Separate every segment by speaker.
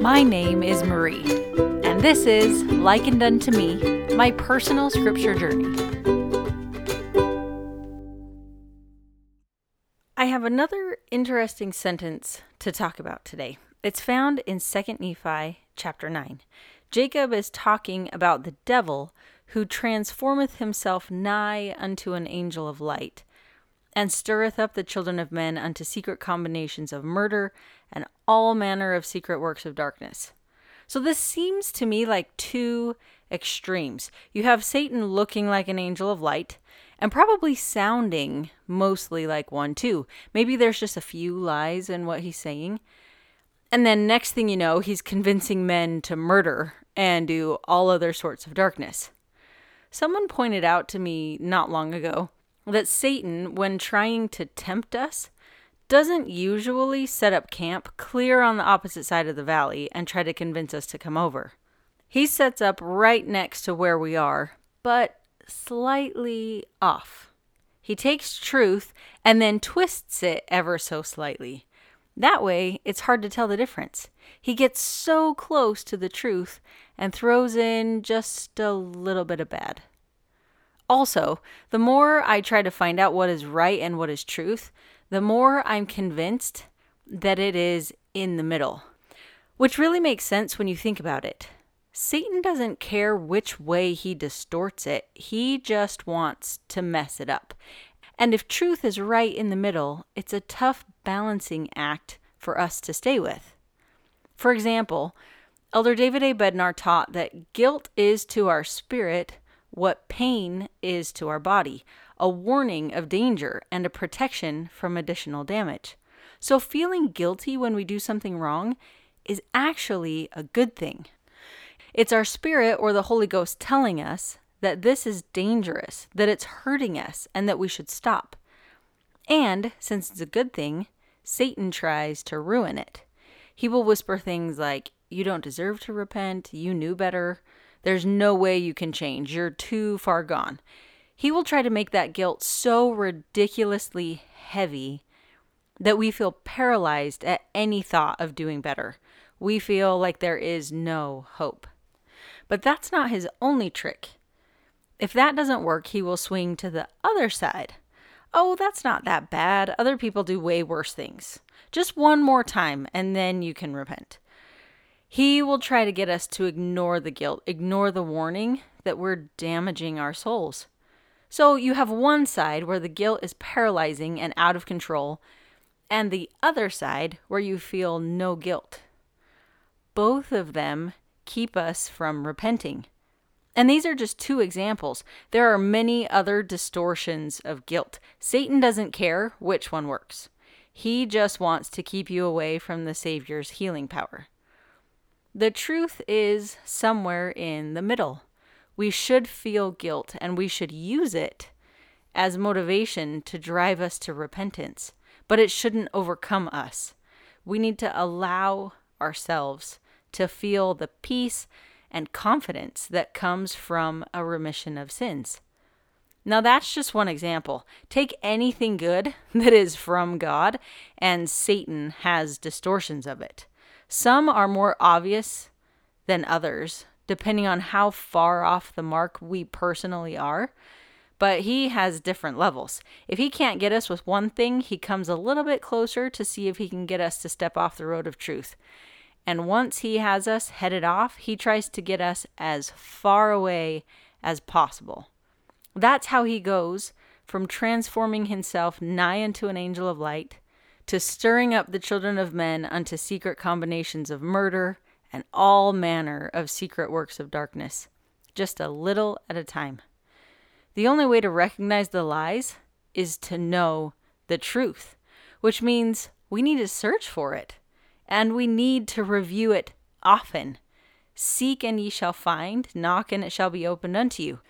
Speaker 1: My name is Marie, and this is Likened Unto Me, my personal scripture journey. I have another interesting sentence to talk about today. It's found in 2 Nephi chapter 9. Jacob is talking about the devil who transformeth himself nigh unto an angel of light, and stirreth up the children of men unto secret combinations of murder and all manner of secret works of darkness. So this seems to me like two extremes. You have Satan looking like an angel of light and probably sounding mostly like one too. Maybe there's just a few lies in what he's saying. And then next thing you know, he's convincing men to murder and do all other sorts of darkness. Someone pointed out to me not long ago that Satan, when trying to tempt us, doesn't usually set up camp clear on the opposite side of the valley and try to convince us to come over. He sets up right next to where we are, but slightly off. He takes truth and then twists it ever so slightly. That way, it's hard to tell the difference. He gets so close to the truth and throws in just a little bit of bad. Also, the more I try to find out what is right and what is truth, the more I'm convinced that it is in the middle. Which really makes sense when you think about it. Satan doesn't care which way he distorts it, he just wants to mess it up. And if truth is right in the middle, it's a tough balancing act for us to stay with. For example, Elder David A. Bednar taught that guilt is to our spirit what pain is to our body, a warning of danger and a protection from additional damage. So, feeling guilty when we do something wrong is actually a good thing. It's our spirit or the Holy Ghost telling us that this is dangerous, that it's hurting us, and that we should stop. And since it's a good thing, Satan tries to ruin it. He will whisper things like, You don't deserve to repent, you knew better, there's no way you can change, you're too far gone. He will try to make that guilt so ridiculously heavy that we feel paralyzed at any thought of doing better. We feel like there is no hope. But that's not his only trick. If that doesn't work, he will swing to the other side. Oh, that's not that bad. Other people do way worse things. Just one more time, and then you can repent. He will try to get us to ignore the guilt, ignore the warning that we're damaging our souls. So you have one side where the guilt is paralyzing and out of control, and the other side where you feel no guilt. Both of them keep us from repenting. And these are just two examples. There are many other distortions of guilt. Satan doesn't care which one works, he just wants to keep you away from the Savior's healing power. The truth is somewhere in the middle. We should feel guilt and we should use it as motivation to drive us to repentance, but it shouldn't overcome us. We need to allow ourselves to feel the peace and confidence that comes from a remission of sins. Now, that's just one example. Take anything good that is from God, and Satan has distortions of it. Some are more obvious than others, depending on how far off the mark we personally are. But he has different levels. If he can't get us with one thing, he comes a little bit closer to see if he can get us to step off the road of truth. And once he has us headed off, he tries to get us as far away as possible. That's how he goes from transforming himself nigh unto an angel of light to stirring up the children of men unto secret combinations of murder and all manner of secret works of darkness, just a little at a time. The only way to recognize the lies is to know the truth, which means we need to search for it and we need to review it often. Seek and ye shall find, knock and it shall be opened unto you.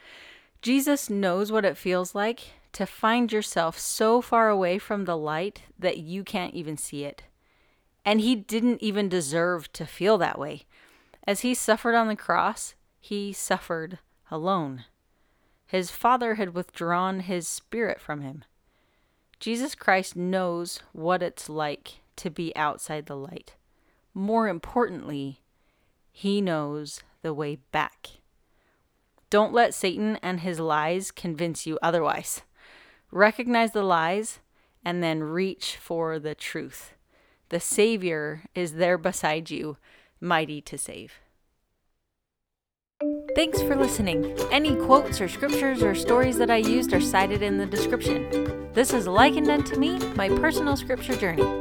Speaker 1: Jesus knows what it feels like to find yourself so far away from the light that you can't even see it. And he didn't even deserve to feel that way. As he suffered on the cross, he suffered alone. His Father had withdrawn his spirit from him. Jesus Christ knows what it's like to be outside the light, more importantly, He knows the way back. Don't let Satan and his lies convince you otherwise. Recognize the lies and then reach for the truth. The Savior is there beside you, mighty to save. Thanks for listening. Any quotes or scriptures or stories that I used are cited in the description. This is likened unto me, my personal scripture journey.